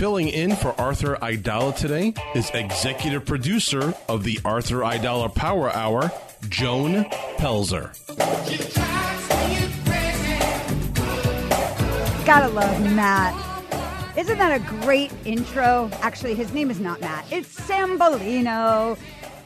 Filling in for Arthur Aidala today is executive producer of the Arthur Aidala Power Hour, Joan Pelzer. Gotta love Matt. Isn't that a great intro? Actually, his name is not Matt. It's Sambolino.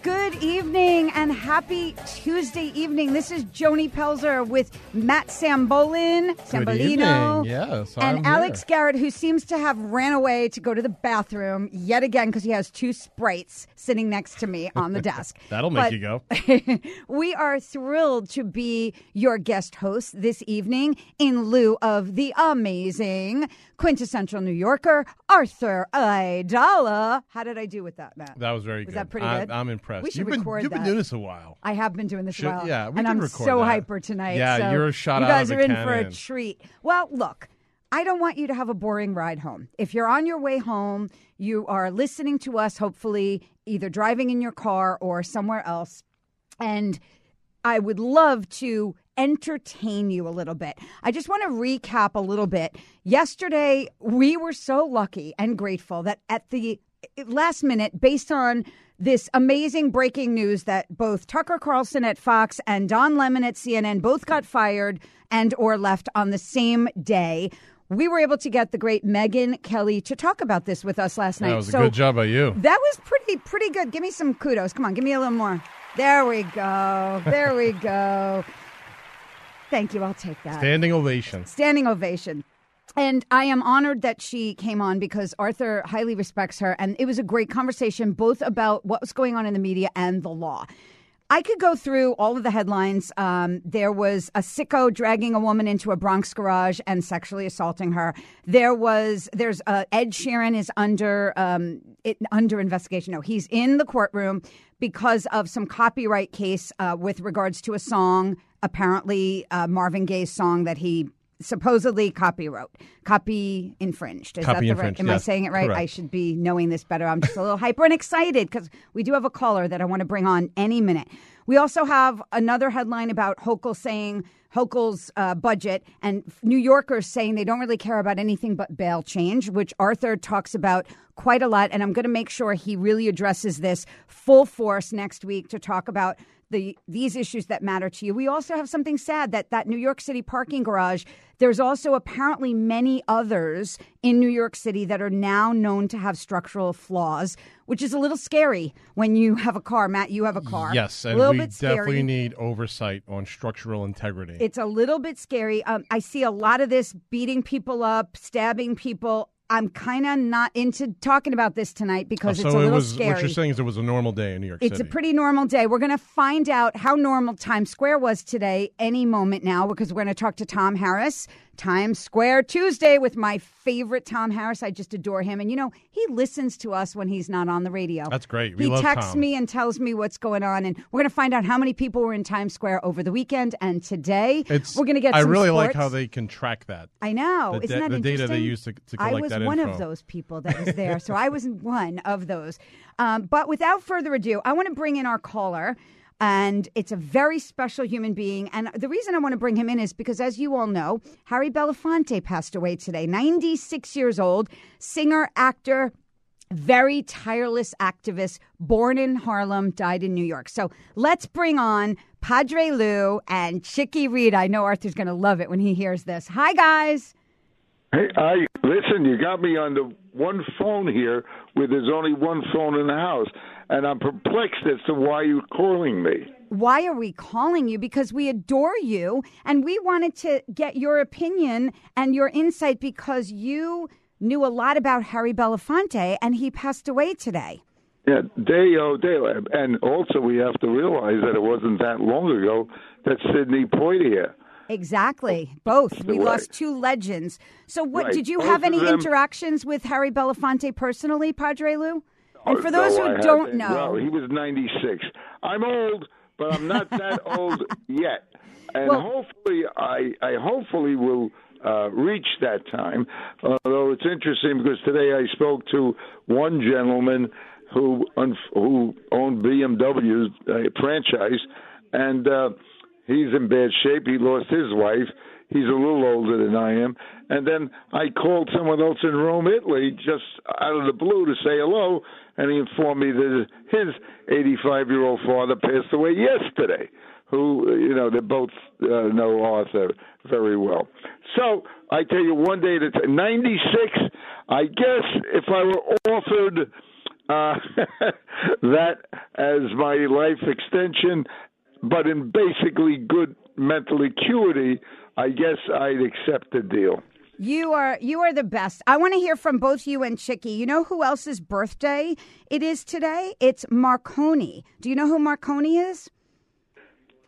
Good evening and happy Tuesday evening. This is Joni Pelzer with Matt Sambolin, Sambolino. Yes, and I'm Alex here. Garrett, who seems to have ran away to go to the bathroom yet again because he has two sprites sitting next to me on the desk. That'll make But you go. we are thrilled to be your guest host this evening in lieu of the amazing quintessential New Yorker, Arthur Aidala. How did I do with that, Matt? That was very Was good. that pretty I'm, good? I'm impressed. We should you've been, record you've been that. doing this a while. I have been doing this Should- a while. yeah, we and can I'm record so that. hyper tonight. Yeah, so you're a shot You out of guys a are in for a cannon. treat. Well, look, I don't want you to have a boring ride home. If you're on your way home, you are listening to us, hopefully, either driving in your car or somewhere else. And I would love to entertain you a little bit. I just want to recap a little bit. Yesterday, we were so lucky and grateful that at the last minute, based on this amazing breaking news that both Tucker Carlson at Fox and Don Lemon at CNN both got fired and or left on the same day. We were able to get the great Megyn Kelly to talk about this with us last night. That was a good job by you. that was pretty pretty good. Give me some kudos. Come on, give me a little more. There we go. There we go. Thank you. I'll take that. Standing ovation. Standing ovation. And I am honored that she came on because Arthur highly respects her. And it was a great conversation, both about what was going on in the media and the law. I could go through all of the headlines. Um, there was a sicko dragging a woman into a Bronx garage and sexually assaulting her. There was there's uh, Ed Sheeran is under um, it, under investigation. No, he's in the courtroom because of some copyright case uh, with regards to a song, apparently uh, Marvin Gaye's song that he supposedly copywrote, copy infringed. Is Copy that the right? Am I saying it right? I should be knowing this better. I'm just a little hyper and excited because we do have a caller that I want to bring on any minute. We also have another headline about Hochul saying Hochul's uh, budget and New Yorkers saying they don't really care about anything but bail change, which Arthur talks about quite a lot. And I'm going to make sure he really addresses this full force next week to talk about the these issues that matter to you. We also have something sad that that New York City parking garage. There's also apparently many others in New York City that are now known to have structural flaws, which is a little scary when you have a car. Matt, you have a car. Yes, a and little we bit scary. definitely need oversight on structural integrity. It's a little bit scary. Um, I see a lot of this beating people up, stabbing people. I'm kind of not into talking about this tonight because so it's a it little was scary. what you're saying is it was a normal day in New York It's a pretty normal day. We're going to find out how normal Times Square was today any moment now because we're going to talk to Tom Harris. Times Square Tuesday with my favorite Tom Harris. I just adore him. And you know, he listens to us when he's not on the radio. That's great. We he texts Tom. me and tells me what's going on. And we're going to find out how many people were in Times Square over the weekend. And today, It's, we're going to get I really like how they can track that. I know. the Isn't da- that the data they use to- to I was one of those people that was there, so I was one of those. Um, but without further ado, I want to bring in our caller. And it's a very special human being. And the reason I want to bring him in is because, as you all know, Harry Belafonte passed away today, 96 years old, singer, actor, very tireless activist, born in Harlem, died in New York. So let's bring on Padre Lou and Chicky Rita. I know Arthur's going to love it when he hears this. Hi, guys. Hey, I listen. You got me on the one phone here, where there's only one phone in the house, and I'm perplexed as to why you're calling me. Why are we calling you? Because we adore you, and we wanted to get your opinion and your insight because you knew a lot about Harry Belafonte, and he passed away today. Yeah, Deo, oh, Deo, and also we have to realize that it wasn't that long ago that Sidney Poitier. Exactly. Both. We Right. lost two legends. So, what Right. did you Both have any them- interactions with Harry Belafonte personally, Padre Lou? And for those no, I who don't know, well, he was 96. I'm old, but I'm not that old yet. And Well- hopefully, I, I hopefully will uh, reach that time. Although it's interesting because today I spoke to one gentleman who who owned BMW's uh, franchise, and uh, he's in bad shape. He lost his wife. He's a little older than I am. And then I called someone else in Rome, Italy, just out of the blue to say hello, and he informed me that his 85 year old father passed away yesterday. Who, you know, they both uh, know Arthur very well. So I tell you, one day, that's 96, I guess if I were offered uh, that as my life extension, but in basically good mental acuity, I guess I'd accept the deal. You are you are the best. I want to hear from both you and Chicky. You know who else's birthday it is today? It's Marconi. Do you know who Marconi is?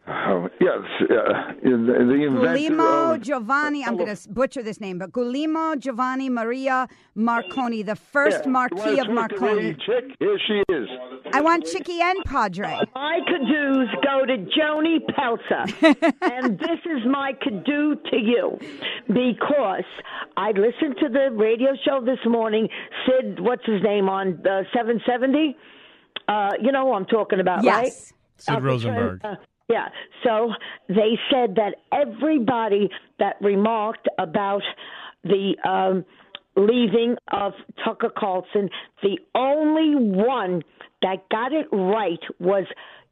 Oh, yes, uh, the, the inventor Guglielmo of- Giovanni. I'm going to butcher this name, but Guglielmo Giovanni Maria Marconi, the first Yeah. Marquis of wanna talk to Marconi. Chick? Here she is. I want Chicky and Padre. My cadoos go to Joni Pelzer. and this is my cadoo to you because I listened to the radio show this morning, Sid, what's his name, on uh, 770? Uh, you know who I'm talking about, right? Sid Uh, Rosenberg. uh, yeah. So they said that everybody that remarked about the um, leaving of Tucker Carlson, the only one that got it right was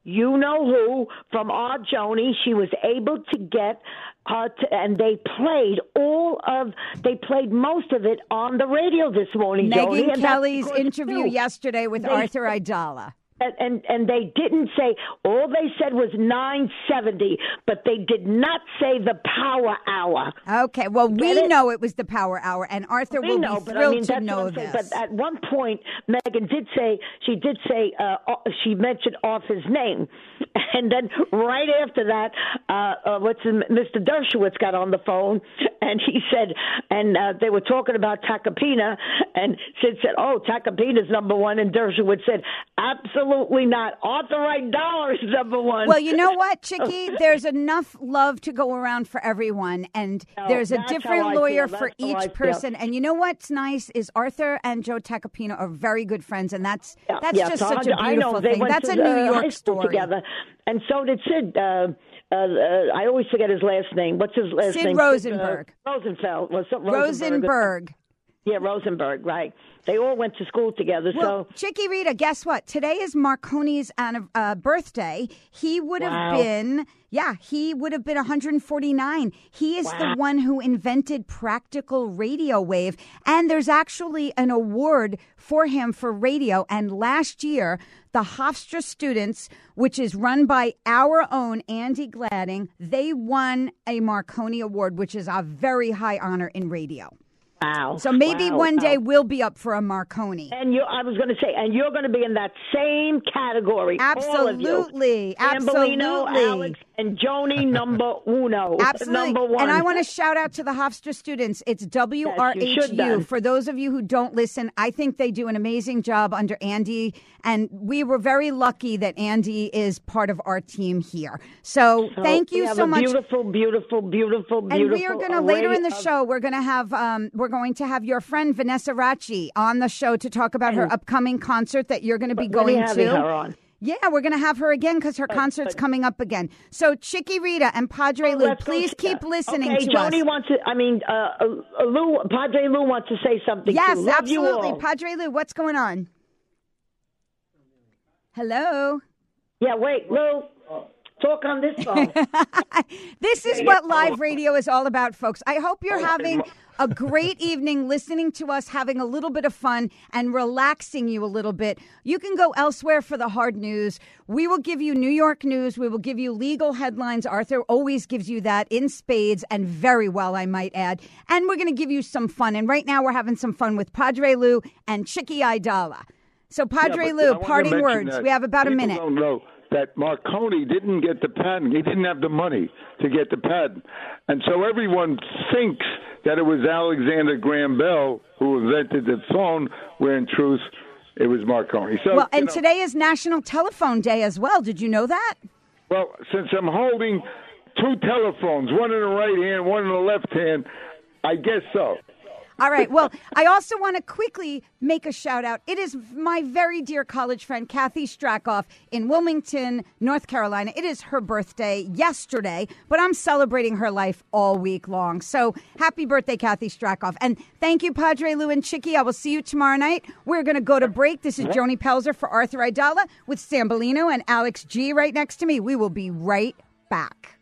you know who from our Joni. She was able to get her, to, and they played all of, they played most of it on the radio this morning. Joni, Megyn and Kelly's interview you- yesterday with They- Arthur Aidala. And, and they didn't say all they said was 970 but they did not say the power hour Okay, well, we it? know it was the Power Hour, and Arthur we will know be but thrilled I mean to know this. but at one point Megyn did say she did say uh, uh, she mentioned Arthur's name and then right after that uh, uh what's his, Mr. Dershowitz got on the phone and he said and uh, they were talking about Tacopina and Sid said oh Tacopina's number one and Dershowitz said absolutely not Arthur Aidala is number one Well, you know what, Chicky? There's enough love to go around for everyone, and No, there's a different lawyer for each feel. person. And you know what's nice is Arthur and Joe Tacopina are very good friends, and that's Yeah, that's yeah, just so such a beautiful thing. That's a New uh, York story. together, and so did Sid. Uh, uh, uh, I always forget his last name. What's his last Sid name? Rosenberg. Uh, Rosenfeld. Was Rosenberg? Rosenberg. Yeah, Rosenberg. Right. They all went to school together. Well, so Chicky Rita, guess what? Today is Marconi's uh, birthday. He would have Wow. been, yeah, he would have been 149. He is the one who invented practical radio wave. And there's actually an award for him for radio. And last year, the Hofstra students, which is run by our own Andy Gladding, they won a Marconi Award, which is a very high honor in radio. Wow. So maybe Wow, one wow. day we'll be up for a Marconi. And you, I was going to say, and you're going to be in that same category. all of you. Absolutely, absolutely. Alex, and Joni number uno. Absolutely. Number one. And I want to shout out to the Hofstra students. It's WRHU. For those of you who don't listen, I think they do an amazing job under Andy. And we were very lucky that Andy is part of our team here. So, So thank you have so a much. Beautiful, beautiful, beautiful, beautiful. And we are going to later in the show. We're going to have um, we're going to have your friend Vanessa Racci on the show to talk about her upcoming concert that you're going to be When are you going to. Yeah, we're going to have her again because her concert's coming up again. So, Chicky Rita and Padre Oh, Lou, please keep listening okay, to Joni us. wants to. I mean, uh, uh, Lou, Padre Lou wants to say something. Yes, too. Love you absolutely. Padre Lou, what's going on? Hello? Yeah, wait, Lou. Talk on this phone. This is what live radio is all about, folks. I hope you're having a great evening listening to us, having a little bit of fun and relaxing you a little bit. You can go elsewhere for the hard news. We will give you New York news. We will give you legal headlines. Arthur always gives you that in spades and very well, I might add. And we're going to give you some fun. And right now, we're having some fun with Padre Lou and Chicky Aidala. So, Padre Yeah, Lou, parting words. that We have about a minute. That Marconi didn't get the patent. He didn't have the money to get the patent, and so everyone thinks that it was Alexander Graham Bell who invented the phone, where in truth it was Marconi. So, Well, you and know, today is National Telephone Day as well. Did you know that? well, since I'm holding two telephones, one in the right hand, one in the left hand, I guess so. All right. Well, I also want to quickly make a shout out. It is my very dear college friend, Kathy Strakoff in Wilmington, North Carolina. It is her birthday yesterday, but I'm celebrating her life all week long. So happy birthday, Kathy Strakoff. And thank you, Padre Lou and Chicky. I will see you tomorrow night. We're going to go to break. This is Joni Pelzer for Arthur Aidala with Sambolino and Alex G right next to me. We will be right back.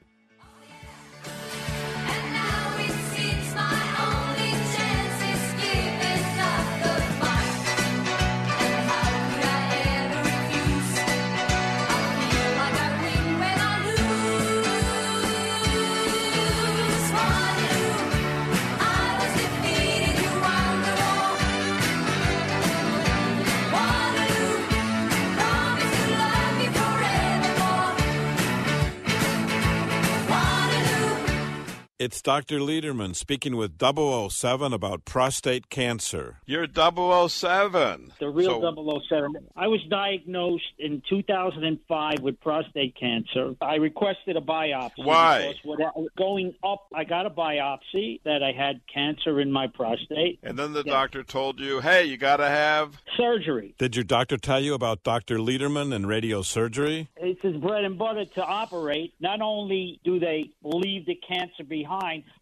It's Dr. Lederman speaking with 007 about prostate cancer. You're 007. The real So- 007. I was diagnosed in 2005 with prostate cancer. I requested a biopsy. Why? because Going up, I got a biopsy that I had cancer in my prostate. And then the doctor told you, hey, you got to have. Surgery. Did your doctor tell you about Dr. Lederman and radiosurgery? It's his bread and butter to operate. Not only do they leave the cancer behind,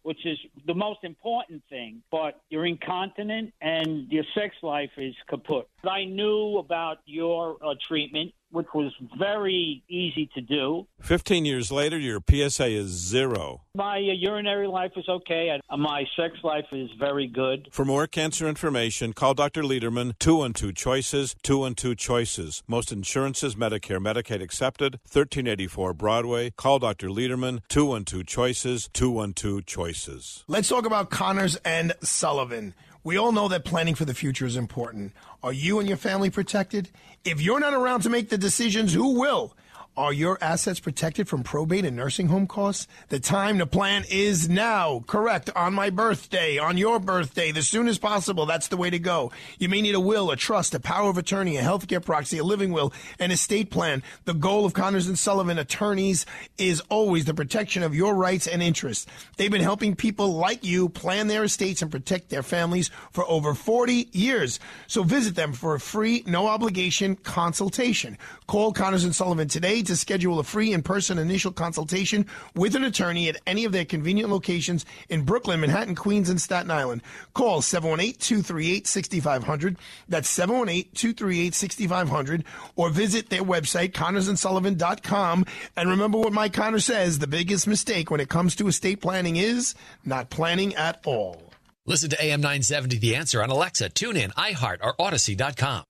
which is the most important thing, but you're incontinent and your sex life is kaput. I knew about your uh, treatment, which was very easy to do. 15 years later, your PSA is zero. My uh, urinary life is okay. and uh, my sex life is very good. For more cancer information, call Dr. Lederman, 212 Choices, 212 Choices. Most insurances, Medicare, Medicaid accepted, 1384 Broadway. Call Dr. Lederman, 212 Choices, 212 Choices. Let's talk about Connors and Sullivan. We all know that planning for the future is important. Are you and your family protected? If you're not around to make the decisions, who will? Are your assets protected from probate and nursing home costs? The time to plan is now. Correct. On my birthday, on your birthday, the soonest possible. That's the way to go. You may need a will, a trust, a power of attorney, a healthcare proxy, a living will, an estate plan. The goal of Connors and Sullivan attorneys is always the protection of your rights and interests. They've been helping people like you plan their estates and protect their families for over 40 years. So visit them for a free, no obligation consultation. Call Connors and Sullivan today to schedule a free in-person initial consultation with an attorney at any of their convenient locations in Brooklyn, Manhattan, Queens, and Staten Island. Call 718-238-6500. That's 718-238-6500 or visit their website, connorsandsullivan.com. And remember what Mike Connor says, the biggest mistake when it comes to estate planning is not planning at all. Listen to AM 970 The Answer on Alexa, TuneIn, iHeart, or Odyssey.com.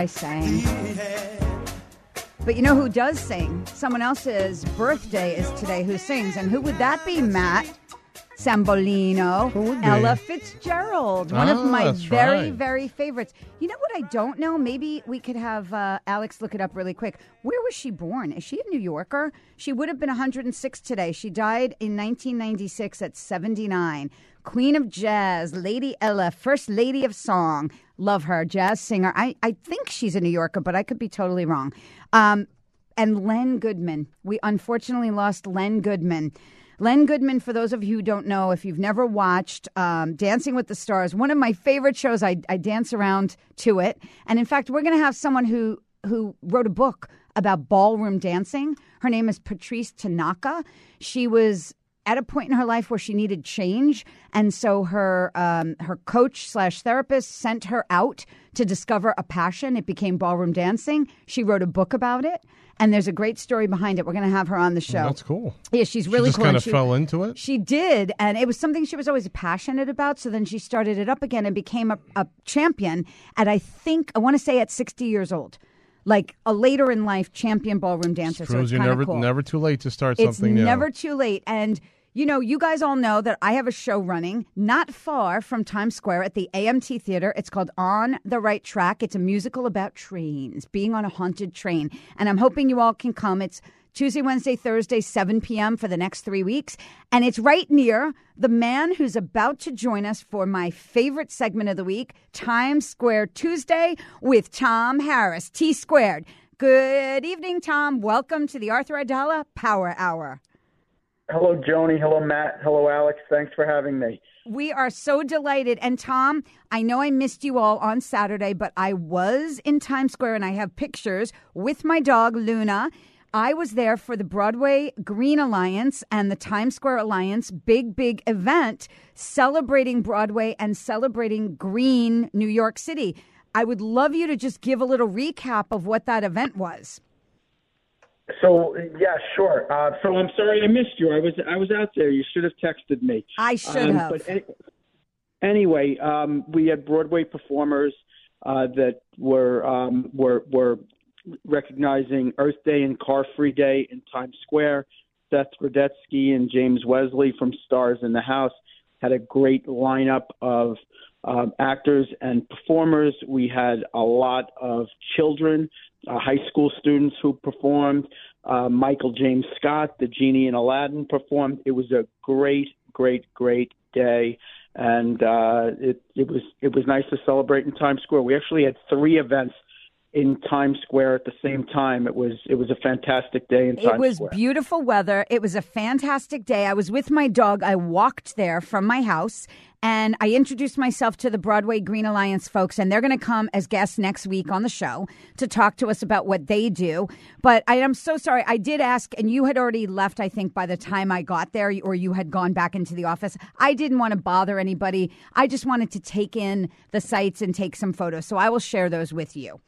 I sang. But you know who does sing? Someone else's birthday is today who sings. And who would that be, Matt? Sambolino? Ella Fitzgerald, one of Ah, my that's very, right. very favorites. You know what I don't know? Maybe we could have uh, Alex look it up really quick. Where was she born? Is she a New Yorker? She would have been 106 today. She died in 1996 at 79. Queen of Jazz, Lady Ella, First Lady of Song. Love her, jazz singer. I, I think she's a New Yorker, but I could be totally wrong. Um, and Len Goodman. We unfortunately lost Len Goodman. Len Goodman, for those of you who don't know, if you've never watched um, Dancing with the Stars, one of my favorite shows, I, I dance around to it. And in fact, we're going to have someone who, who wrote a book about ballroom dancing. Her name is Patrice Tanaka. She was at a point in her life where she needed change, and so her um, her coach slash therapist sent her out to discover a passion. It became ballroom dancing. She wrote a book about it, and there's a great story behind it. We're going to have her on the show. That's cool. Yeah, she's really she just cool. kind of she- fell into it. She did, and it was something she was always passionate about. So then she started it up again and became a, a champion at I think I want to say at 60 years old, like a later in life champion ballroom dancer. so Proves it's you're never cool. never too late to start It's something new. never too late. And, you know, you guys all know that I have a show running not far from Times Square at the AMT Theater. It's called On the Right Track. It's a musical about trains, being on a haunted train. And I'm hoping you all can come. It's Tuesday, Wednesday, Thursday, 7 p.m. for the next three weeks. And it's right near the man who's about to join us for my favorite segment of the week, Times Square Tuesday with Tom Harris, T Squared. Good evening, Tom. Welcome to the Arthur Aidala Power Hour. Hello, Joni. Hello, Matt. Hello, Alex. Thanks for having me. We are so delighted. And Tom, I know I missed you all on Saturday, but I was in Times Square and I have pictures with my dog, Luna. I was there for the Broadway Green Alliance and the Times Square Alliance big, big event celebrating Broadway and celebrating green New York City. I would love you to just give a little recap of what that event was. So, yeah, sure. Uh, so I'm sorry I missed you. I was I was out there. You should have texted me. I should Um, have. But any, anyway, um, we had Broadway performers uh, that were um, were were recognizing Earth Day and Car Free Day in Times Square. Seth Rudetsky and James Wesley from Stars in the House had a great lineup of um, actors and performers. We had a lot of children, uh, high school students who performed. Uh, Michael James Scott, the genie in Aladdin, performed. It was a great, great, great day, and uh, it it was it was nice to celebrate in Times Square. We actually had three events in Times Square at the same time. It was it was a fantastic day in Times It was Square. beautiful weather. It was a fantastic day. I was with my dog. I walked there from my house and I introduced myself to the Broadway Green Alliance folks, and they're going to come as guests next week on the show to talk to us about what they do. But I am so sorry. I did ask, and you had already left, I think, by the time I got there, or you had gone back into the office. I didn't want to bother anybody. I just wanted to take in the sights and take some photos. So I will share those with you.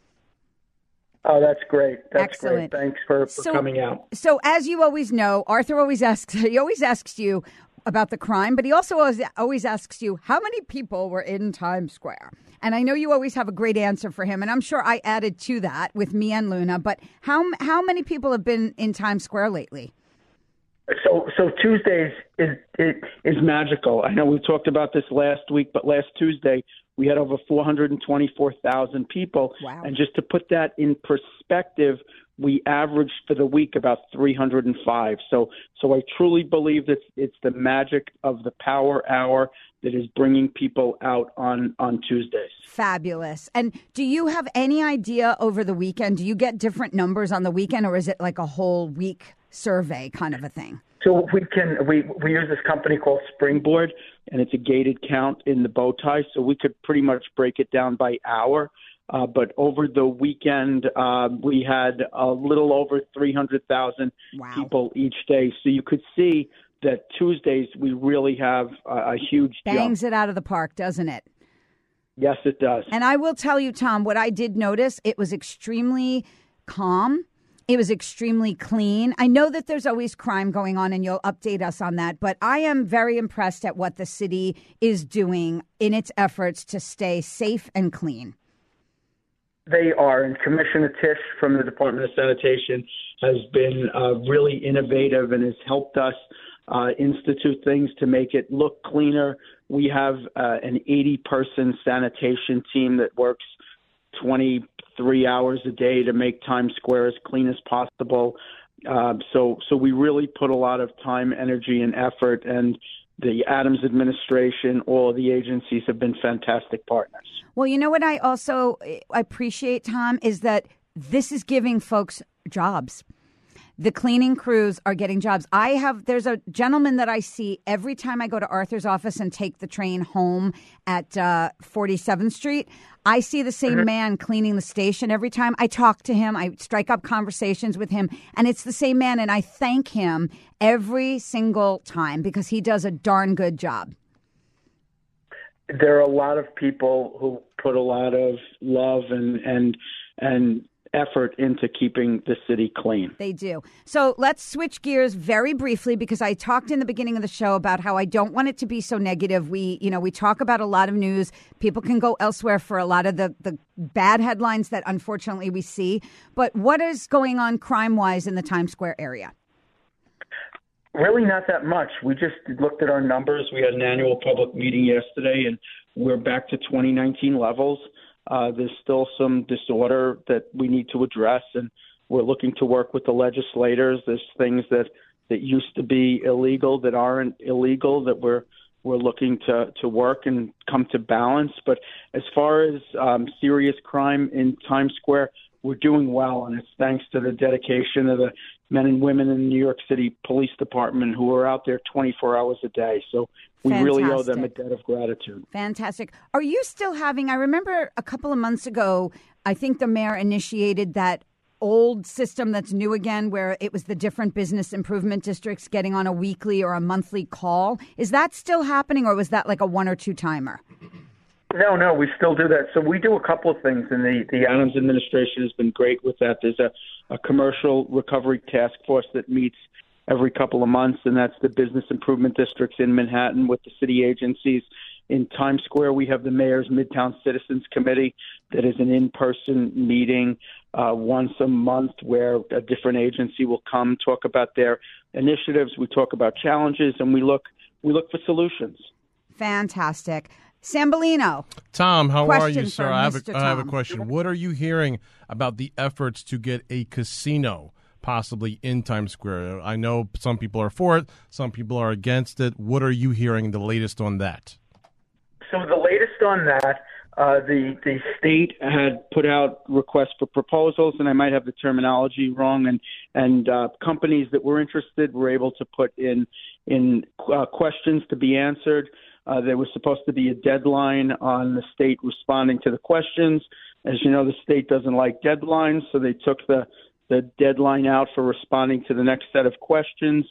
Oh, that's great. That's Excellent. great. Thanks for, for So- coming out. So, as you always know, Arthur always asks. He always asks you about the crime, but he also always, always asks you how many people were in Times Square. And I know you always have a great answer for him, and I'm sure I added to that with me and Luna. But how how many people have been in Times Square lately? So, so Tuesdays is it is magical. I know we talked about this last week, but last Tuesday we had over 424,000 people. Wow. And just to put that in perspective, we averaged for the week about 305. So, so I truly believe that it's the magic of the Power Hour that is bringing people out on on Tuesdays. Fabulous. And do you have any idea over the weekend? Do you get different numbers on the weekend, or is it like a whole week survey kind of a thing? So we can we we use this company called Springboard, and it's a gated count in the bow tie. So we could pretty much break it down by hour. Uh, but over the weekend, uh, we had a little over 300,000 people each day. So you could see that Tuesdays we really have a, a huge jump. Bangs it out of the park, doesn't it? Yes, it does. And I will tell you, Tom, what I did notice, it was extremely calm. It was extremely clean. I know that there's always crime going on, and you'll update us on that, but I am very impressed at what the city is doing in its efforts to stay safe and clean. They are, and Commissioner Tisch from the Department of Sanitation has been uh, really innovative and has helped us uh, institute things to make it look cleaner. We have uh, an 80 person sanitation team that works 23 hours a day to make Times Square as clean as possible. Uh, so, so we really put a lot of time, energy, and effort, and the Adams administration, all the agencies have been fantastic partners. Well, you know what I also appreciate, Tom, is that this is giving folks jobs. The cleaning crews are getting jobs. I have, there's a gentleman that I see every time I go to Arthur's office and take the train home at uh, 47th Street. I see the same Mm-hmm. man cleaning the station every time. I talk to him, I strike up conversations with him, and it's the same man. And I thank him every single time because he does a darn good job. there are a lot of people who put a lot of love and and and effort into keeping the city clean. They do. So let's switch gears very briefly because I talked in the beginning of the show about how I don't want it to be so negative. We, you know, we talk about a lot of news. People can go elsewhere for a lot of the, the bad headlines that unfortunately we see. But what is going on crime wise in the Times Square area? Really, not that much. We just looked at our numbers. We had an annual public meeting yesterday, and we're back to 2019 levels. Uh, there's still some disorder that we need to address, and we're looking to work with the legislators. There's things that that used to be illegal that aren't illegal that we're we're looking to to work and come to balance. But as far as um, serious crime in Times Square, we're doing well, and it's thanks to the dedication of the men and women in the New York City Police Department who are out there 24 hours a day. So we really owe them a debt of gratitude. Fantastic. Are you still having? I remember a couple of months ago, I think the mayor initiated that old system that's new again, where it was the different business improvement districts getting on a weekly or a monthly call. Is that still happening, or was that like a one or two timer? No, no, we still do that. So we do a couple of things, and the, the Adams administration has been great with that. There's a, a commercial recovery task force that meets every couple of months, and that's the business improvement districts in Manhattan with the city agencies. In Times Square, we have the Mayor's Midtown Citizens Committee that is an in person meeting uh, once a month where a different agency will come talk about their initiatives. We talk about challenges, and we look we look for solutions. Fantastic. Sambolino. Tom, how are you, sir? I have, a, I have a question. What are you hearing about the efforts to get a casino possibly in Times Square? I know some people are for it, some people are against it. What are you hearing the latest on that? So the latest on that, uh, the the state had put out requests for proposals, and I might have the terminology wrong. And and uh, companies that were interested were able to put in in uh, questions to be answered. Uh, there was supposed to be a deadline on the state responding to the questions. As you know, the state doesn't like deadlines, so they took the the deadline out for responding to the next set of questions.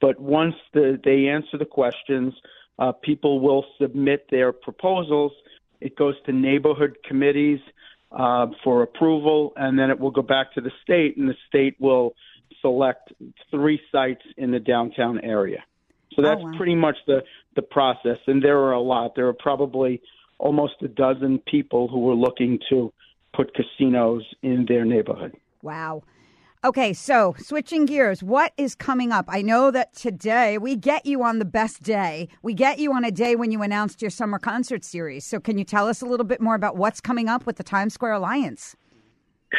But once the, they answer the questions, uh, people will submit their proposals. It goes to neighborhood committees uh, for approval, and then it will go back to the state, and the state will select three sites in the downtown area. So that's wow. pretty much the, the process. And there are a lot. There are probably almost a dozen people who are looking to put casinos in their neighborhood. Wow. Okay, so switching gears, what is coming up? I know that today we get you on the best day. We get you on a day when you announced your summer concert series. So, can you tell us a little bit more about what's coming up with the Times Square Alliance?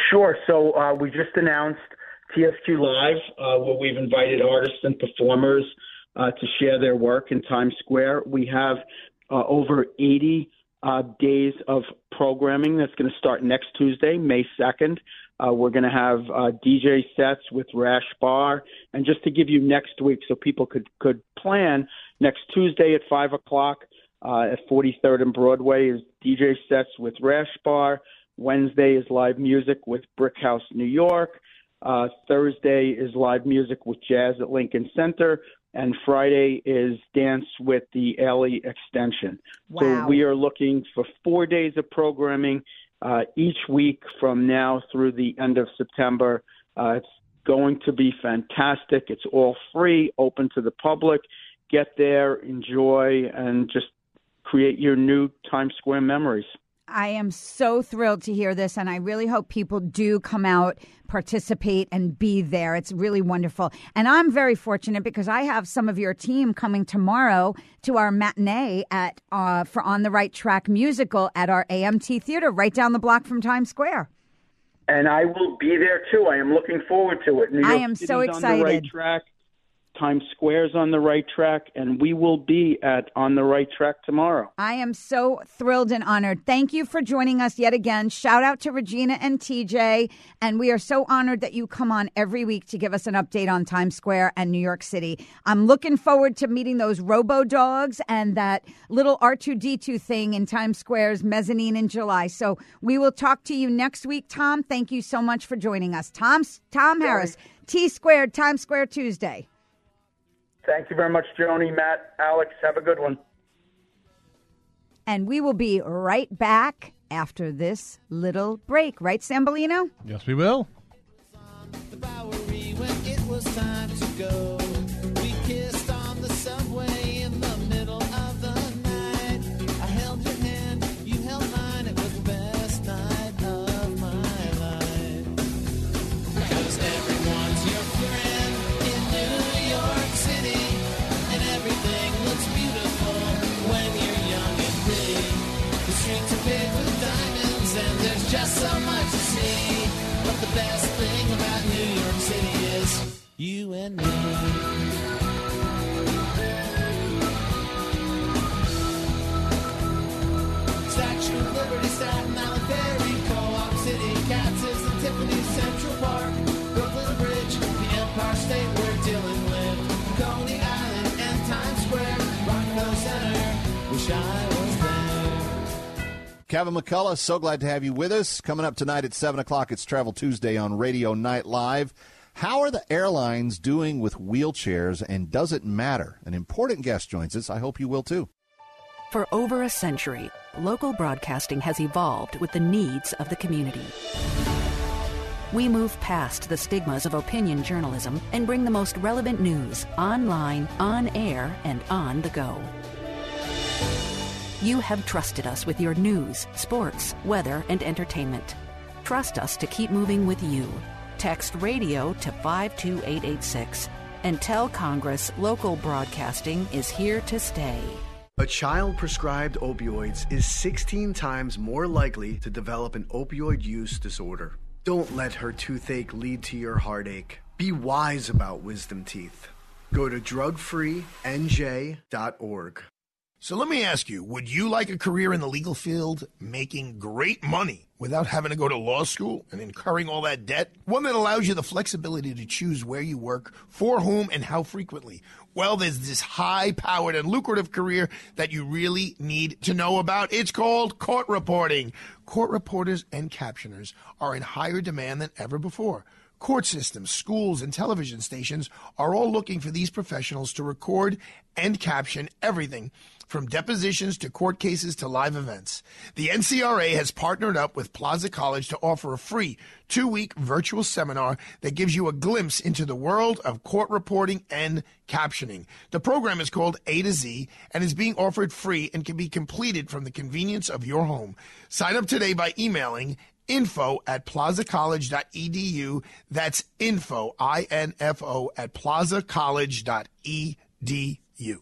Sure. So uh, we just announced TSQ Live, uh, where we've invited artists and performers uh, to share their work in Times Square. We have uh, over 80 uh, days of programming that's going to start next Tuesday, May 2nd. Uh, we're going to have uh, DJ sets with Rash Bar, and just to give you next week, so people could could plan. Next Tuesday at five o'clock uh, at 43rd and Broadway is DJ sets with Rash Bar. Wednesday is live music with Brick House New York. Uh, Thursday is live music with Jazz at Lincoln Center. And Friday is dance with the Ailey Extension. So we are looking for four days of programming uh, each week from now through the end of September. Uh, it's going to be fantastic. It's all free, open to the public. Get there, enjoy, and just create your new Times Square memories. I am so thrilled to hear this, and I really hope people do come out, participate, and be there. It's really wonderful. And I'm very fortunate because I have some of your team coming tomorrow to our matinee at uh, for On the Right Track musical at our AMT Theater right down the block from Times Square. And I will be there too. I am looking forward to it. New I am City's so On the right excited. track. Times Square's on the right track, and we will be at On the Right Track tomorrow. I am so thrilled and honored. Thank you for joining us yet again. Shout out to Regina and TJ. And we are so honored that you come on every week to give us an update on Times Square and New York City. I'm looking forward to meeting those robo dogs and that little R2D2 thing in Times Square's mezzanine in July. So we will talk to you next week, Tom. Thank you so much for joining us. Tom, Tom Harris, T Squared, Times Square Tuesday. Thank you very much, Joni, Matt, Alex. Have a good one. And we will be right back after this little break. Right, Sambolino? Yes, we will. Streets are paved with diamonds and there's just so much to see. But the best thing Kevin McCullough, so glad to have you with us. Coming up tonight at 7 o'clock, it's Travel Tuesday on Radio Night Live. How are the airlines doing with wheelchairs, and does it matter? An important guest joins us. I hope you will too. For over a century, local broadcasting has evolved with the needs of the community. We move past the stigmas of opinion journalism and bring the most relevant news online, on air, and on the go. You have trusted us with your news, sports, weather, and entertainment. Trust us to keep moving with you. Text radio to 52886 and tell Congress local broadcasting is here to stay. A child prescribed opioids is 16 times more likely to develop an opioid use disorder. Don't let her toothache lead to your heartache. Be wise about wisdom teeth. Go to drugfreenj.org. So let me ask you would you like a career in the legal field making great money without having to go to law school and incurring all that debt? One that allows you the flexibility to choose where you work, for whom, and how frequently. Well, there's this high powered and lucrative career that you really need to know about. It's called court reporting. Court reporters and captioners are in higher demand than ever before. Court systems, schools, and television stations are all looking for these professionals to record and caption everything from depositions to court cases to live events. The NCRA has partnered up with Plaza College to offer a free two week virtual seminar that gives you a glimpse into the world of court reporting and captioning. The program is called A to Z and is being offered free and can be completed from the convenience of your home. Sign up today by emailing info at plazacollege.edu. That's info, I N F O, at plazacollege.edu.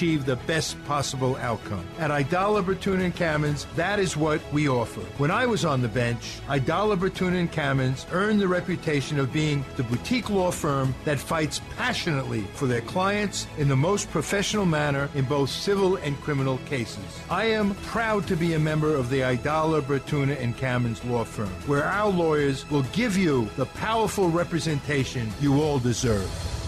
the best possible outcome. At Aidala, Bertuna, and Kamins, that is what we offer. When I was on the bench, Aidala, Bertuna, and Kamins earned the reputation of being the boutique law firm that fights passionately for their clients in the most professional manner in both civil and criminal cases. I am proud to be a member of the Aidala, Bertuna, and Kamins law firm, where our lawyers will give you the powerful representation you all deserve.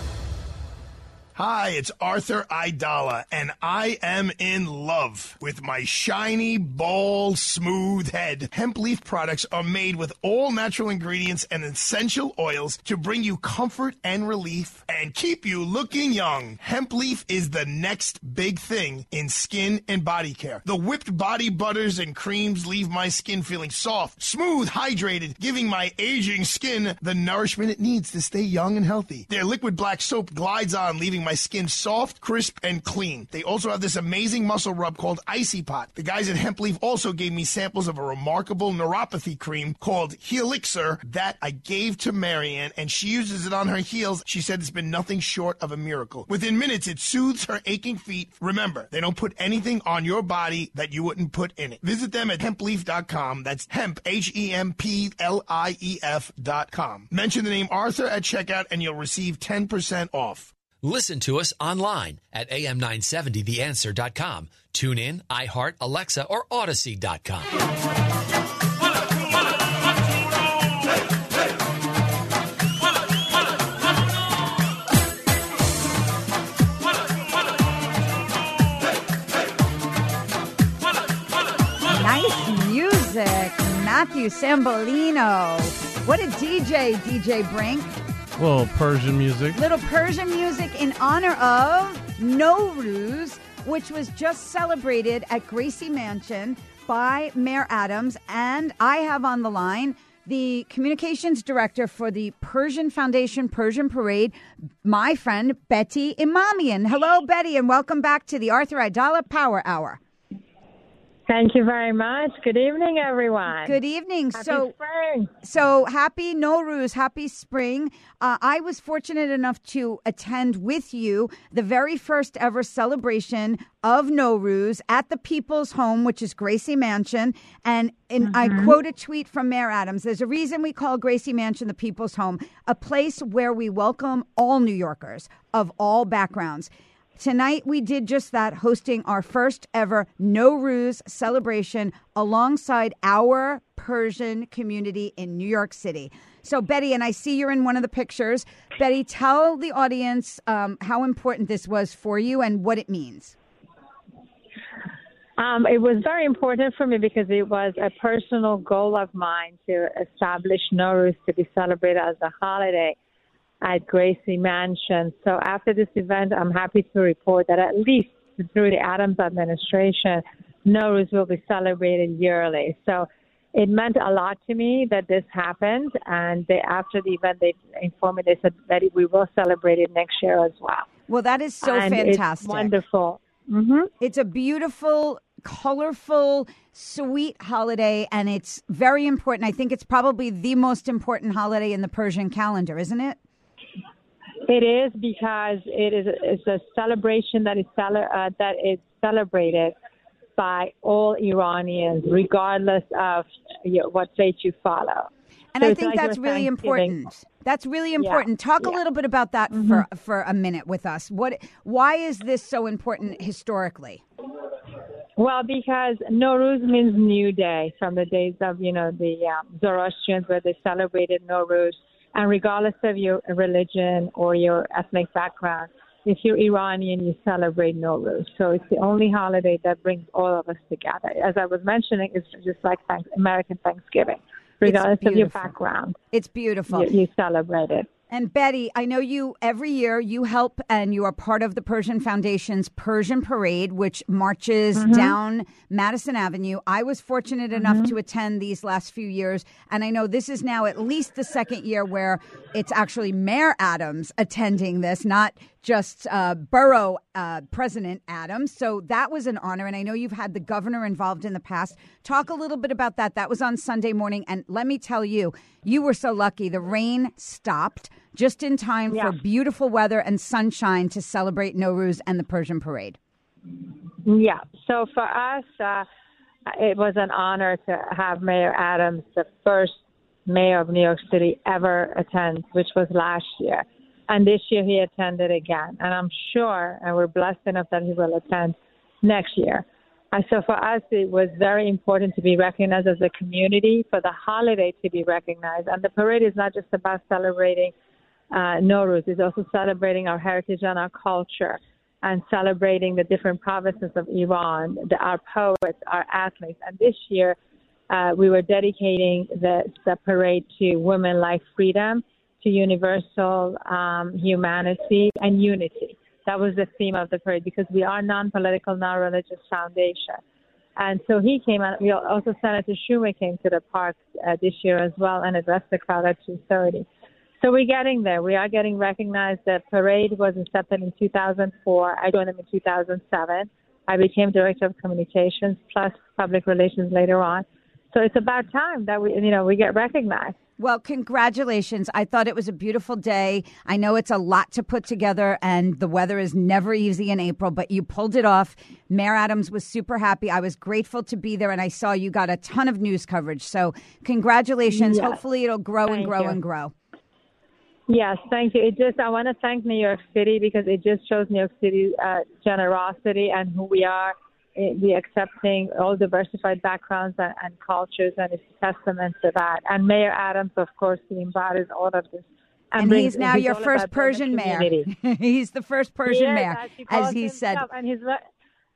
Hi, it's Arthur Aidala, and I am in love with my shiny, bald, smooth head. Hemp leaf products are made with all natural ingredients and essential oils to bring you comfort and relief and keep you looking young. Hemp leaf is the next big thing in skin and body care. The whipped body butters and creams leave my skin feeling soft, smooth, hydrated, giving my aging skin the nourishment it needs to stay young and healthy. Their liquid black soap glides on, leaving my skin soft, crisp, and clean. They also have this amazing muscle rub called Icy Pot. The guys at Hemp Leaf also gave me samples of a remarkable neuropathy cream called Helixer that I gave to Marianne, and she uses it on her heels. She said it's been nothing short of a miracle. Within minutes, it soothes her aching feet. Remember, they don't put anything on your body that you wouldn't put in it. Visit them at hempleaf.com. That's hemp, H E M P L I E F.com. Mention the name Arthur at checkout, and you'll receive 10% off. Listen to us online at am970theanswer.com. Tune in, iHeart, Alexa, or Odyssey.com. Nice music, Matthew Sambolino. What a DJ, DJ Brink. Little Persian music. Little Persian music in honor of Nowruz, which was just celebrated at Gracie Mansion by Mayor Adams. And I have on the line the communications director for the Persian Foundation Persian Parade, my friend Betty Emamian. Hello, Betty, and welcome back to the Arthur Aidala Power Hour. Thank you very much. Good evening, everyone. Good evening. Happy so, spring. so happy Nowruz, happy spring. Uh, I was fortunate enough to attend with you the very first ever celebration of Nowruz at the People's Home, which is Gracie Mansion. And, and I quote a tweet from Mayor Adams There's a reason we call Gracie Mansion the People's Home, a place where we welcome all New Yorkers of all backgrounds. Tonight, we did just that, hosting our first ever Nowruz celebration alongside our Persian community in New York City. So, Betty, and I see you're in one of the pictures. Betty, tell the audience um, how important this was for you and what it means. Um, it was very important for me because it was a personal goal of mine to establish Nowruz to be celebrated as a holiday at Gracie Mansion. So after this event, I'm happy to report that at least through the Adams administration, Nowruz will be celebrated yearly. So it meant a lot to me that this happened. And they, after the event, they informed me, they said that we will celebrate it next year as well. Well, that is so And fantastic. It's wonderful. Mm-hmm. It's a beautiful, colorful, sweet holiday, and it's very important. I think it's probably the most important holiday in the Persian calendar, isn't it? It is because it is it's a celebration that is cele- uh, that is celebrated by all Iranians, regardless of you know, what faith you follow. And So I think like that's really important. That's really important. Talk a yeah. Mm-hmm. little bit about that for for a minute with us. What why is this so important historically? Well, because Nowruz means new day from the days of, you know, the um, Zoroastrians where they celebrated Nowruz. And regardless of your religion or your ethnic background, if you're Iranian, you celebrate Nowruz. So it's the only holiday that brings all of us together. As I was mentioning, it's just like thanks, American Thanksgiving. Regardless of your background, It's beautiful. you, you celebrate it. And Betty, I know you every year you help and you are part of the Persian Foundation's Persian Parade, which marches Mhm. down Madison Avenue. I was fortunate enough to attend these last few years, and I know this is now at least the second year where it's actually Mayor Adams attending this, not just uh, Borough uh, President Adams. So that was an honor, and I know you've had the governor involved in the past. Talk a little bit about that. That was on Sunday morning, and let me tell you, you were so lucky. The rain stopped just in time for beautiful weather and sunshine to celebrate Nowruz and the Persian Parade. Yeah. So for us, uh, it was an honor to have Mayor Adams, the first mayor of New York City, ever attend, which was last year. And this year he attended again. And I'm sure, and we're blessed enough that he will attend next year. And so for us, it was very important to be recognized as a community, for the holiday to be recognized. And the parade is not just about celebrating uh, Nowruz is also celebrating our heritage and our culture and celebrating the different provinces of Iran, the, our poets, our athletes. And this year, uh, we were dedicating the, the parade to women life freedom, to universal um, humanity and unity. That was the theme of the parade because we are non-political, non-religious foundation. And so he came out. We also Senator Schumer came to the park uh, this year as well and addressed the crowd at 2:30. So we're getting there. We are getting recognized. The parade was accepted in 2004. I joined them in 2007. I became director of communications plus public relations later on. So it's about time that we, you know, we get recognized. Well, congratulations. I thought it was a beautiful day. I know it's a lot to put together, and the weather is never easy in April, but you pulled it off. Mayor Adams was super happy. I was grateful to be there, and I saw you got a ton of news coverage. So, congratulations. Yes. Hopefully, it'll grow and grow you. and grow. Yes, thank you. It just I want to thank New York City because it just shows New York City uh, generosity and who we are. Eh, We accepting all diversified backgrounds and, and cultures, and it's a testament to that. And Mayor Adams, of course, he embodies all of this. And, brings- he's now your first Persian mayor. he's the first Persian is, mayor, as he as he said. and he's le-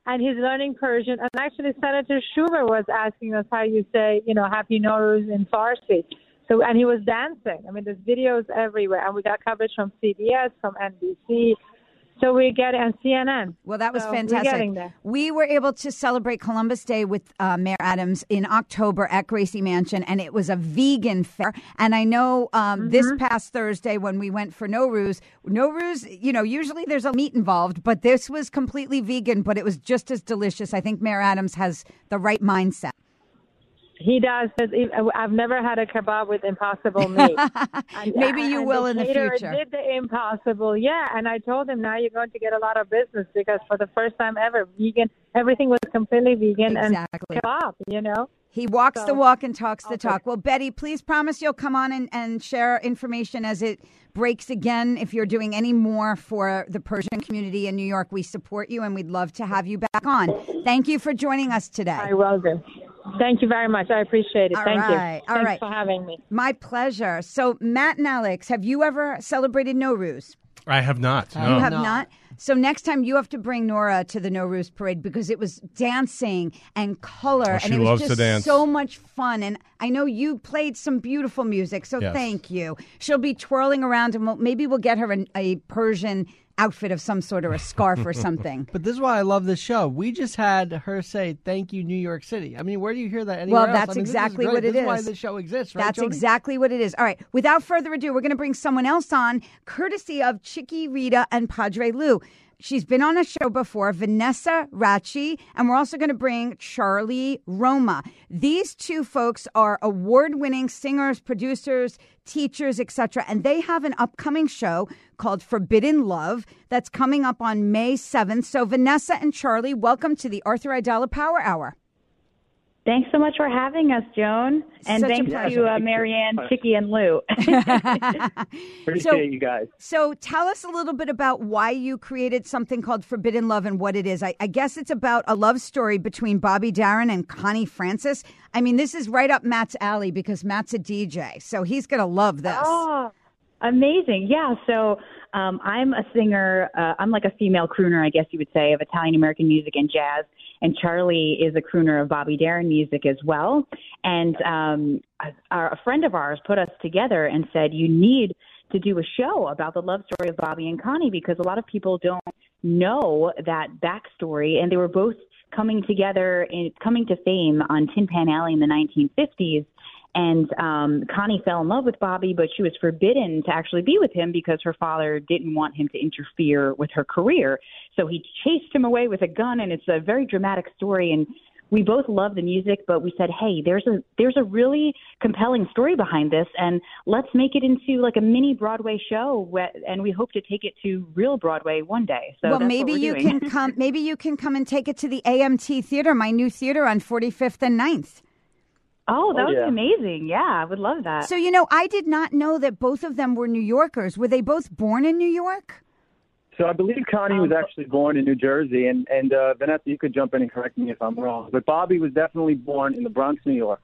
and he's learning Persian. And actually, Senator Schumer was asking us how you say, you know, Happy Nowruz in Farsi. So, and he was dancing. I mean, there's videos everywhere, and we got coverage from CBS, from NBC. So we get and CNN. Well, that was So We're fantastic. there. We were able to celebrate Columbus Day with uh, Mayor Adams in October at Gracie Mansion, and it was a vegan fair. And I know um, this Mm-hmm. past Thursday when we went for Nowruz, Nowruz, you know, usually there's a meat involved, but this was completely vegan, but it was just as delicious. I think Mayor Adams has the right mindset. He does. I've never had a kebab with impossible meat. And- Maybe you will in the future. Did the impossible? Yeah, and I told him now you're going to get a lot of business because for the first time ever, vegan. Everything was completely vegan Exactly. and kebab. You know. He walks So- the walk and talks the Okay. talk. Well, Betty, please promise you'll come on and, and share information as it breaks again. If you're doing any more for the Persian community in New York, we support you and we'd love to have you back on. Thank you for joining us today. I will do. Thank you very much. I appreciate it. All Thank right. you. All Thanks right. for having me. My pleasure. So, Matt and Alex, have you ever celebrated Nowruz? I have not. You no. have not? So next time you have to bring Nora to the Nowruz parade because it was dancing and color Oh, she and it was loves to just dance. so much fun. And I know you played some beautiful music, so Yes. thank you. She'll be twirling around and we'll, maybe we'll get her an, a Persian outfit of some sort or a scarf or something. But this is why I love this show. We just had her say, "Thank you, New York City." I mean, where do you hear that anywhere Well, else? that's I mean, this is exactly great. what it this is. Why this show exists, right? That's Jody? exactly what it is. All right. Without further ado, we're going to bring someone else on, courtesy of Chicky Rita and Padre Lou. She's been on a show before, Vanessa Racci, and we're also going to bring Charlie Romo. These two folks are award-winning singers, producers, teachers, etc., and they have an upcoming show called Forbidden Love that's coming up on May 7th. So Vanessa and Charlie, welcome to the Arthur Aidala Power Hour. Thanks so much for having us, Joan. And Such a thanks to uh, Marianne, Chicky, and Lou. Appreciate So- you guys. So tell us a little bit about why you created something called Forbidden Love and what it is. I, I guess it's about a love story between Bobby Darin and Connie Francis. I mean, this is right up Matt's alley because Matt's a DJ, so he's going to love this. Oh, amazing. Yeah. So um, I'm a singer. Uh, I'm like a female crooner, I guess you would say, of Italian American music and jazz. And Charlie is a crooner of Bobby Darin music as well. And um, a, a friend of ours put us together and said, you need to do a show about the love story of Bobby and Connie because a lot of people don't know that backstory. And they were both coming together and coming to fame on Tin Pan Alley in the 1950s. And um, Connie fell in love with Bobby, but she was forbidden to actually be with him because her father didn't want him to interfere with her career. So he chased him away with a gun, and it's a very dramatic story. And we both love the music, but we said, hey, there's a there's a really compelling story behind this, and let's make it into like a mini Broadway show. And we hope to take it to real Broadway one day. So well, that's maybe you doing. can come. Maybe you can come and take it to the AMT Theater, my new theater on 45th and 9th. Oh, that Oh, would yeah. be amazing. Yeah, I would love that. So you know, I did not know that both of them were New Yorkers. Were they both born in New York? So I believe Connie Um, was actually born in New Jersey, and and uh, Vanessa, you could jump in and correct me if I'm wrong. But Bobby was definitely born in the Bronx, New York.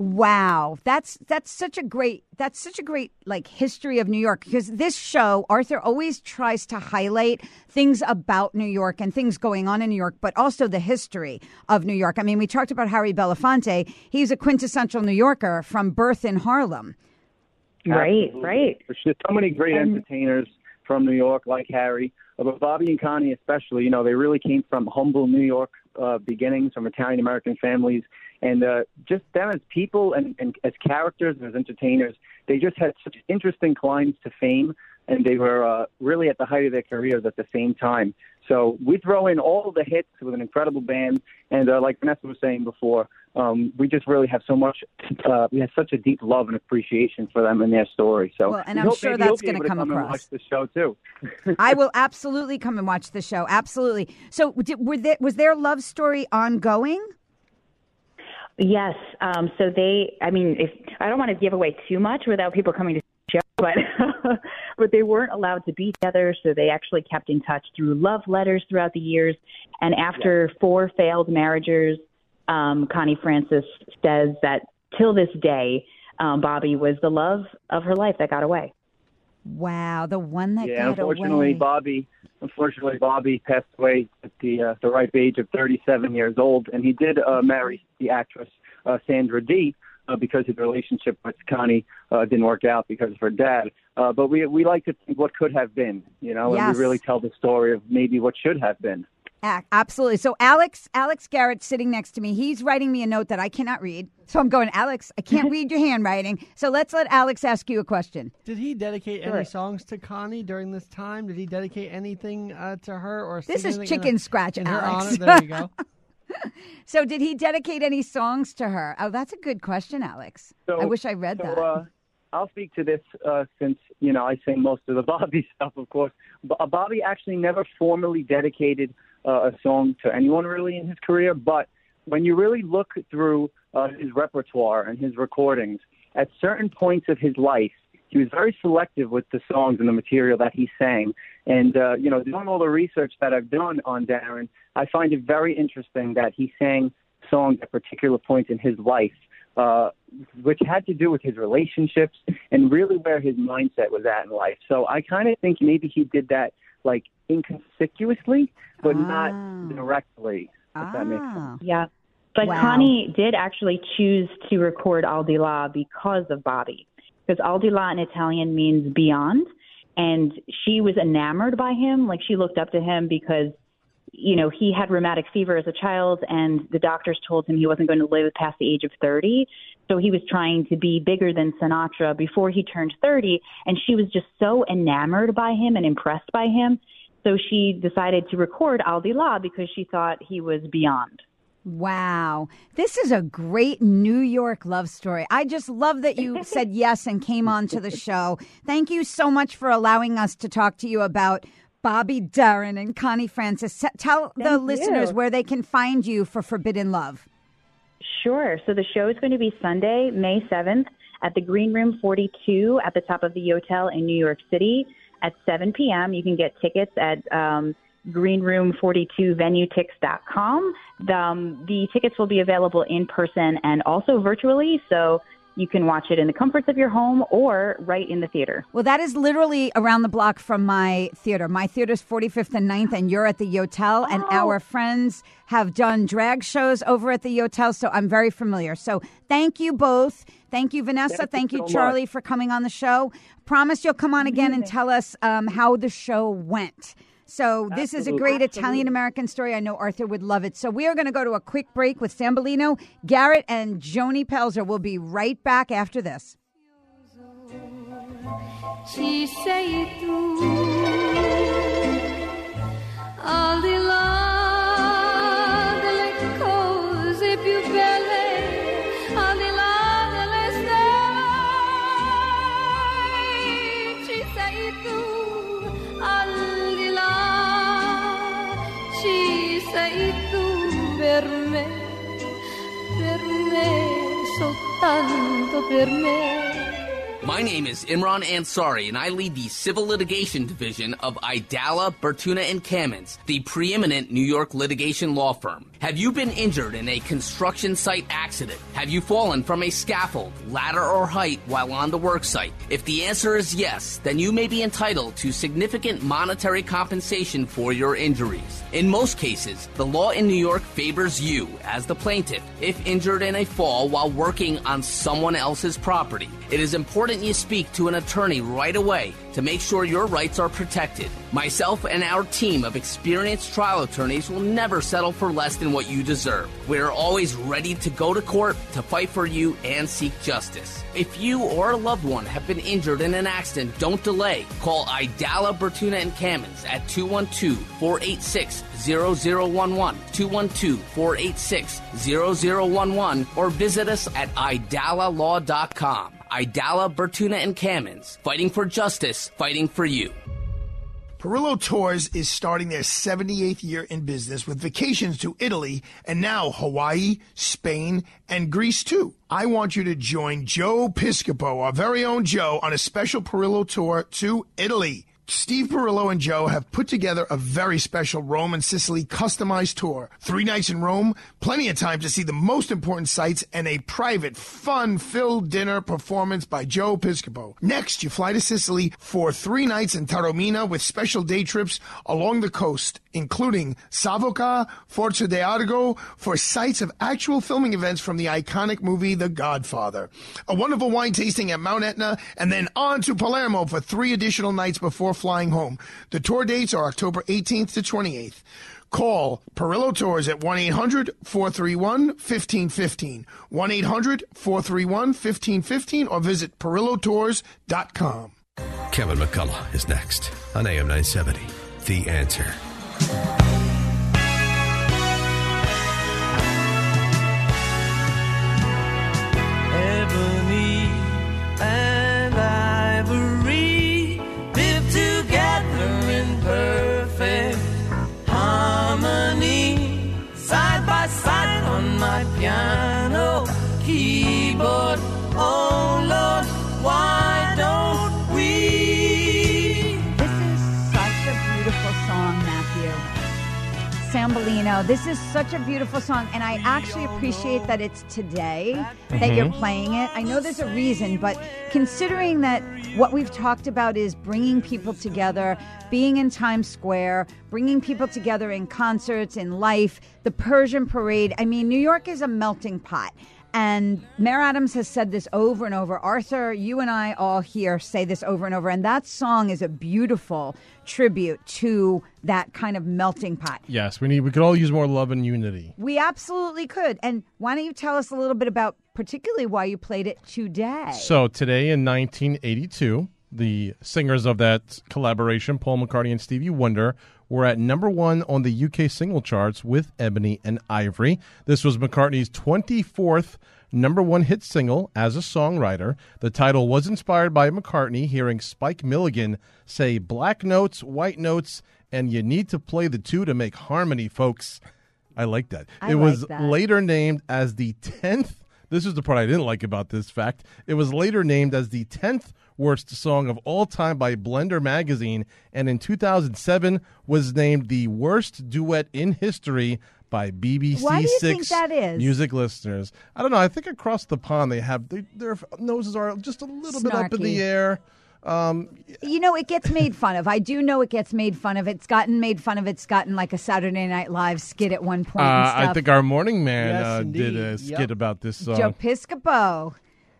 Wow, that's that's such a great that's such a great like history of New York because this show Arthur always tries to highlight things about New York and things going on in New York, but also the history of New York. I mean, we talked about Harry Belafonte; he's a quintessential New Yorker from birth in Harlem. Right, Absolutely. Right. There's so many great entertainers from New York, like Harry, Uh, but Bobby and Connie especially. You know, they really came from humble New York uh, beginnings, from Italian American families, and uh, just them as people and, and as characters and as entertainers, they just had such interesting climbs to fame, and they were uh, really at the height of their careers at the same time. So we throw in all the hits with an incredible band, and uh, like Vanessa was saying before, um, we just really have so much. Uh, we have such a deep love and appreciation for them and their story. So, Well, and we I'm sure maybe that's you'll be gonna able to come come and across. watch the show too. I will absolutely come and watch the show. Absolutely. So, did, were there, was their love story ongoing? Yes. Um, so they, I mean, if I don't want to give away too much without people coming to the show, but but they weren't allowed to be together, so they actually kept in touch through love letters throughout the years. And after four failed marriages, um, Connie Francis says that till this day, um, Bobby was the love of her life that got away. Wow, the one that yeah, got unfortunately, away. Bobby. Unfortunately, Bobby passed away at the uh, the ripe age of 37 years old, and he did uh, marry the actress uh, Sandra Dee uh, because his relationship with Connie uh, didn't work out because of her dad. Uh, but we we like to think what could have been, you know, and we really tell the story of maybe what should have been. A- Absolutely. So Alex, Alex Garrett sitting next to me, he's writing me a note that I cannot read. So I'm going, Alex, I can't read your handwriting. So let's let Alex ask you a question. Did he dedicate Sure. any songs to Connie during this time? Did he dedicate anything uh, to her or This is anything in chicken her- scratch, in her Alex. honor? There you go. So did he dedicate any songs to her? Oh, that's a good question, Alex. So, I wish I read so, that. Uh, I'll speak to this uh, since you know I sing most of the Bobby stuff, of course. B- uh, Bobby actually never formally dedicated uh, a song to anyone really in his career, but when you really look through uh, his repertoire and his recordings, at certain points of his life, he was very selective with the songs and the material that he sang. And uh, you know, doing all the research that I've done on Darin, I find it very interesting that he sang songs at particular points in his life, uh, which had to do with his relationships and really where his mindset was at in life. So I kind of think maybe he did that like inconspicuously, but not ah. directly. If that makes sense. Ah. Yeah. But Wow. Connie did actually choose to record Al di là because of Bobby. Because Al di là in Italian means beyond. And she was enamored by him. Like she looked up to him because, you know, he had rheumatic fever as a child and the doctors told him he wasn't going to live past the age of 30. So he was trying to be bigger than Sinatra before he turned 30. And she was just so enamored by him and impressed by him. So she decided to record Al là because she thought he was beyond. Wow. This is a great New York love story. I just love that you said yes and came on to the show. Thank you so much for allowing us to talk to you about Bobby Darin and Connie Francis. Tell the Thank listeners you. where they can find you for Forbidden Love. Sure. So the show is going to be Sunday, May 7th at the Green Room 42 at the top of the Yotel in New York City at 7 p.m. You can get tickets at um, greenroom42venuetix.com. The, um, the tickets will be available in person and also virtually, so you can watch it in the comforts of your home or right in the theater. Well, that is literally around the block from my theater. My theater's 45th and 9th, and you're at the Yotel, and our friends have done drag shows over at the Yotel, so I'm very familiar. So thank you both. Thank you, Vanessa. Thank Thank you you, so Charlie, much. for coming on the show. Promise you'll come on again and tell us um, how the show went. So this is a great Italian American story. I know Arthur would love it. So we are going to go to a quick break with Sambolino, Garrett, and Joni Pelzer. We'll be right back after this. ci sei tu al di là per me per me soltanto per me My name is Imran Ansari, and I lead the Civil Litigation Division of Aidala, Bertuna, and Kamins, the preeminent New York litigation law firm. Have you been injured in a construction site accident? Have you fallen from a scaffold, ladder, or height while on the work site? If the answer is yes, then you may be entitled to significant monetary compensation for your injuries. In most cases, the law in New York favors you as the plaintiff if injured in a fall while working on someone else's property. It is important you speak to an attorney right away to make sure your rights are protected. Myself and our team of experienced trial attorneys will never settle for less than what you deserve. We're always ready to go to court to fight for you and seek justice. If you or a loved one have been injured in an accident, don't delay. Call Aidala, Bertuna, and Kamins at 212 486 0011, 212 486 0011, or visit us at aidalalaw.com. Aidala, Bertuna, and Kamins, fighting for justice, fighting for you. Perillo Tours is starting their 78th year in business with vacations to Italy and now Hawaii, Spain, and Greece too. I want you to join Joe Piscopo, our very own Joe, on a special Perillo tour to Italy. Steve Perillo and Joe have put together a very special Rome and Sicily customized tour. Three nights in Rome, plenty of time to see the most important sights, and a private, fun filled dinner performance by Joe Piscopo. Next, you fly to Sicily for three nights in Taormina with special day trips along the coast, including Savoca, Forza d'Agrò, for sites of actual filming events from the iconic movie The Godfather. A wonderful wine tasting at Mount Etna, and then on to Palermo for three additional nights before flying home. The tour dates are October 18th to 28th. Call Perillo Tours at 1 800 431 1515. 1 800 431 1515 or visit PerilloTours.com. Kevin McCullough is next on AM 970. The answer. Keyboard. Oh Lord, why don't we? This is such a beautiful song, Matthew. Sambolino. This is such a beautiful song, and I actually appreciate that it's today that you're Mhm. playing it. I know there's a reason, but considering that what we've talked about is bringing people together, being in Times Square, bringing people together in concerts, in life, the Persian Parade. I mean, New York is a melting pot. And Mayor Adams has said this over and over. Arthur, you and I all here say this over and over. And that song is a beautiful tribute to that kind of melting pot. Yes, we need. We could all use more love and unity. We absolutely could. And why don't you tell us a little bit about particularly why you played it today? So today in 1982, the singers of that collaboration, Paul McCartney and Stevie Wonder, were at number one on the UK single charts with Ebony and Ivory. This was McCartney's 24th number one hit single as a songwriter. The title was inspired by McCartney hearing Spike Milligan say black notes, white notes, and you need to play the two to make harmony, folks. I like that. I it was that. later named as the 10th. This is the part I didn't like about this fact. It was later named as the 10th worst song of all time by Blender magazine and in 2007 was named the worst duet in history by BBC Why do you 6 think that is? music listeners. I don't know. I think across the pond they have they, their noses are just a little bit up in Snarky. the air. Um, You know, it gets made fun of. I do know it gets made fun of. It's gotten made fun of. It's gotten like a Saturday Night Live skit at one uh, point. and I stuff. think our morning man Yes, uh, did a indeed. skit Yep. about this song. Joe Piscopo.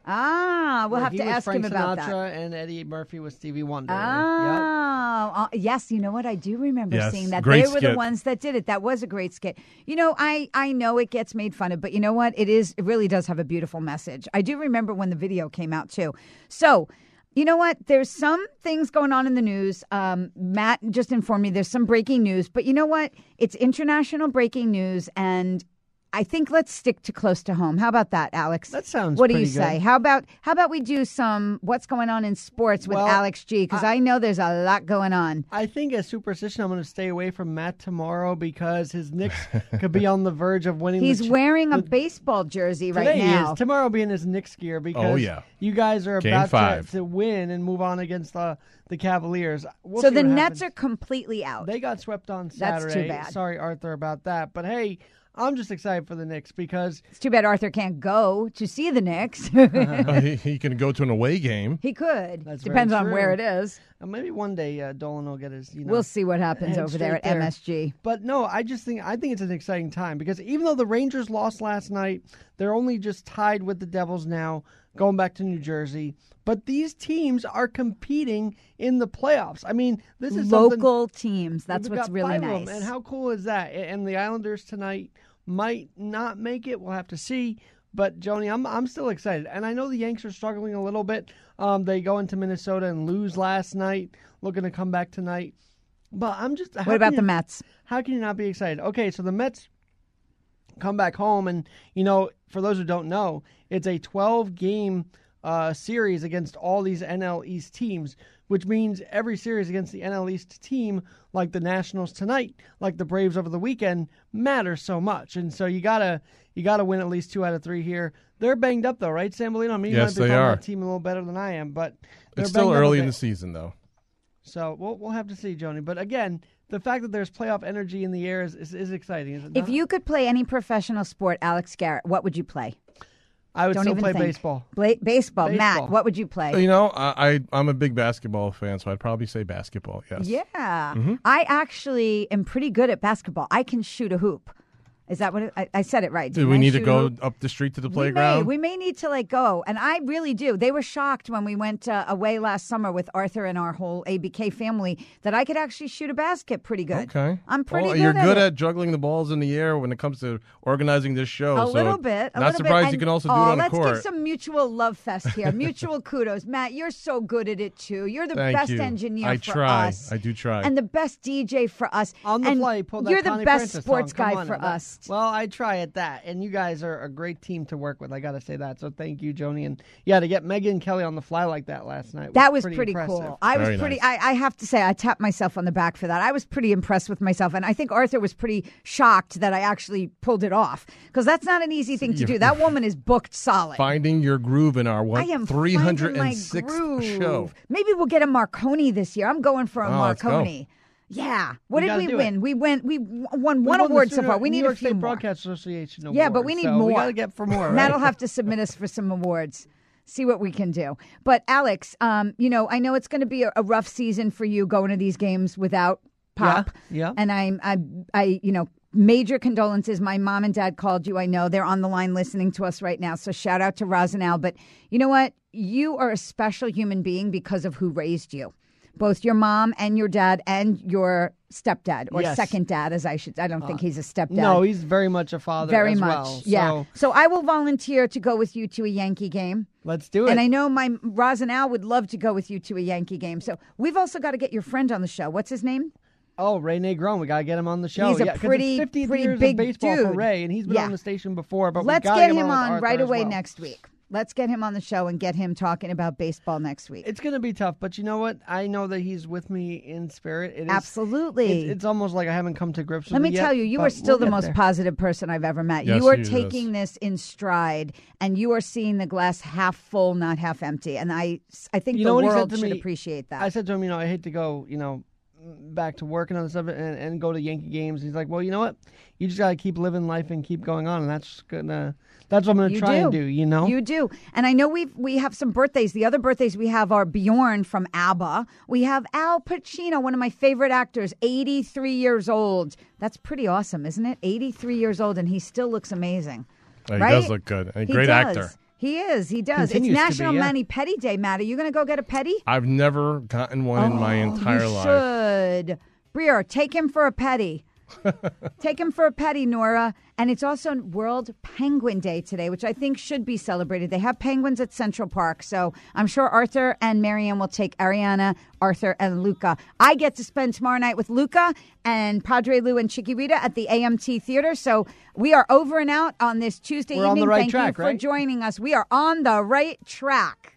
Ah, we'll Where have to was ask Frank him about Sinatra that. and Eddie Murphy with Stevie Wonder. Oh, uh, yes. You know what? I do remember Yes, seeing that. great They were the ones that did it. That was a great skit. You know, I I know it gets made fun of, but you know what? It is. It really does have a beautiful message. I do remember when the video came out too. So. You know what? There's some things going on in the news. Um, Matt just informed me there's some breaking news, but you know what? It's international breaking news, and I think let's stick to close to home. How about that, Alex? That sounds What do you pretty say? good. How about how about we do some what's going on in sports with Well, Alex G? Because I, know there's a lot going on. I think as superstition, I'm going to stay away from Matt tomorrow because his Knicks could be on the verge of winning. He's the ch- wearing a baseball jersey right Today he now. is. Tomorrow will be in his Knicks gear oh, because Oh, yeah. you guys are Game about to, five. to win and move on against the the Cavaliers. We'll so the Nets happens. are completely out. They got swept on Saturday. That's too Saturday. bad. Sorry, Arthur, about that. But hey, I'm just excited for the Knicks because It's too bad Arthur can't go to see the Knicks. Uh, he, he can go to an away game. he could. That's Depends on where it is. true. uh, maybe one day uh, Dolan will get his. You know, We'll see what happens over there at straight MSG. But no, I just think I think it's an exciting time because even though the Rangers lost last night, they're only just tied with the Devils now, going back to New Jersey. But these teams are competing in the playoffs. I mean, this is Local teams. That's We've what's got really five of them, nice. And how cool is that? And the Islanders tonight might not make it. We'll have to see. But Joni, I'm I'm still excited, and I know the Yanks are struggling a little bit. Um, they go into Minnesota and lose last night, looking to come back tonight. But I'm just. What about can the Mets? How can you not be excited? Okay, so the Mets come back home, and you know, for those who don't know, it's a 12 game uh, series against all these NL East teams, which means every series against the NL East team, like the Nationals tonight, like the Braves over the weekend, matters so much, and so you gotta you gotta win at least two out of three here. They're banged up though, right, Sambolino? I mean, you Yes, might be they following are. that team a little better than I am, but they're It's still banged up a early in the season, though. So we'll we'll have to see, Joni. But again, the fact that there's playoff energy in the air is is, is exciting, is it If you could play any professional sport, Alex Garrett, what would you play? I would Don't still even play think. baseball. Bla- baseball. Baseball. Matt, what would you play? You know, I, I I'm a big basketball fan, so I'd probably say basketball. Yes. Yeah. Mhm. I actually am pretty good at basketball. I can shoot a hoop. Is that what it, I, I said it right? Do didn't we I? need to go hoop? up the street to the We playground? may, we may need to like go, and I really do. They were shocked when we went uh, away last summer with Arthur and our whole ABK family that I could actually shoot a basket pretty good. Okay. I'm pretty Well, good You're at good it. at juggling the balls in the air when it comes to organizing this show. A so little bit. A not little surprised bit. you can And- also do oh, it on the let's court. give some mutual love fest here. mutual kudos, Matt. You're so good at it too. You're the Thank best you. engineer I for try. us. I do try. And the best DJ for us. On the and fly, he pulled that You're the Connie best Francis sports song. Guy on for now. That- us. Well, I try at that, and you guys are a great team to work with. I got to say that. So thank you, Joni, and yeah, to get Megyn Kelly on the fly like that last night. That was pretty, pretty, cool. I was pretty. I, I have to say, I tapped myself on the back for that. I was pretty impressed with myself, and I think Arthur was pretty shocked that I actually pulled it off because that's not an easy thing to do. That woman is booked solid. Finding your groove in our I what am three my groove. show. Maybe we'll get a Marconi this year. I'm going for a Oh, let's go. Marconi. Yeah. What We did we do it. win? We went. We won We one won the award so far. We New need York a few State more. Broadcast Association Yeah, but we need so more. We got to get for more. Right? Matt'll have to submit us for some awards. See what we can do. But Alex, um, you know, I know it's going to be a, a rough season for you going to these games without Pop. Yeah, yeah. And I'm, I, I, you know, major condolences. My mom and dad called you. I know they're on the line listening to us right now. So shout out to Roz and Al. But you know what? You are a special human being because of who raised you. Both your mom and your dad and your stepdad or Yes. second dad, as I should. I don't think Uh, he's a stepdad. No, he's very much a father. Very as much. well, yeah. so So I will volunteer to go with you to a Yankee game. let's do it. And I know my Roz and Al would love to go with you to a Yankee game. So we've also got to get your friend on the show. What's his name? Oh, Ray Negron, we gotta get him on the show. He's a yeah, pretty- it's 50 pretty years big of baseball for dude. Ray, and he's been Yeah. on the station before. But Let's get him him with on right away well. next week. Let's get him on the show and get him talking about baseball next week. It's gonna be tough, but you know what? I know that he's with me in spirit. It is, Absolutely. It's, it's almost like I haven't come to grips with Let me yet, tell you, you are still we'll the most there. positive person I've ever met. Yes, you are he is. taking this in stride, and you are seeing the glass half full, not half empty. And I, I think You the know world should me? appreciate that. I said to him, you know, I hate to go, you know, back to work and other stuff and, and go to Yankee games. He's like, well, you know what? You just gotta keep living life and keep going on, and that's gonna. That's what I'm gonna You try and do. do. You know. You do. And I know we we have some birthdays. The other birthdays we have are Bjorn from ABBA. We have Al Pacino, one of my favorite actors, 83 years old. That's pretty awesome, isn't it? 83 years old and he still looks amazing. Yeah, he right? does look good. A He great does. actor. He is. He does. Continues it's be, National yeah. Mani Petty Day, Matt. Are you going to go get a petty? I've never gotten one in my Oh, entire you life. should. Breer, take him for a petty. Take him for a petty, Nora. And it's also World Penguin Day today, which I think should be celebrated. They have penguins at Central Park. So I'm sure Arthur and Marianne will take Ariana, Arthur, and Luca. I get to spend tomorrow night with Luca and Padre Lou and Chicky Rita at the AMT Theater. So we are over and out on this Tuesday We're on evening. the right Thank track, you for right? joining us. We are on the right track.